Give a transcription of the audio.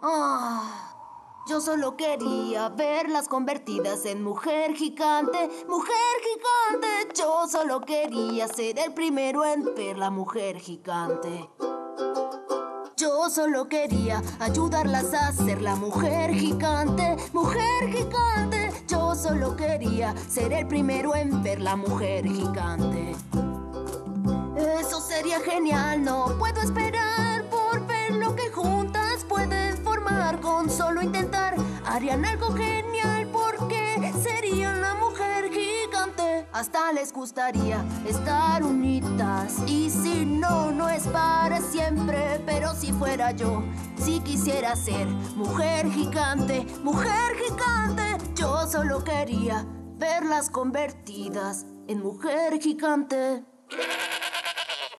Ah, yo solo quería verlas convertidas en mujer gigante, mujer gigante. Yo solo quería ser el primero en ver la mujer gigante. Yo solo quería ayudarlas a ser la mujer gigante, mujer gigante. Yo solo quería ser el primero en ver la mujer gigante. Eso sería genial, no puedo esperar solo intentar harían algo genial porque serían la mujer gigante. Hasta les gustaría estar unidas y si no, no es para siempre. Pero si fuera yo, si quisiera ser mujer gigante, mujer gigante, yo solo quería verlas convertidas en mujer gigante.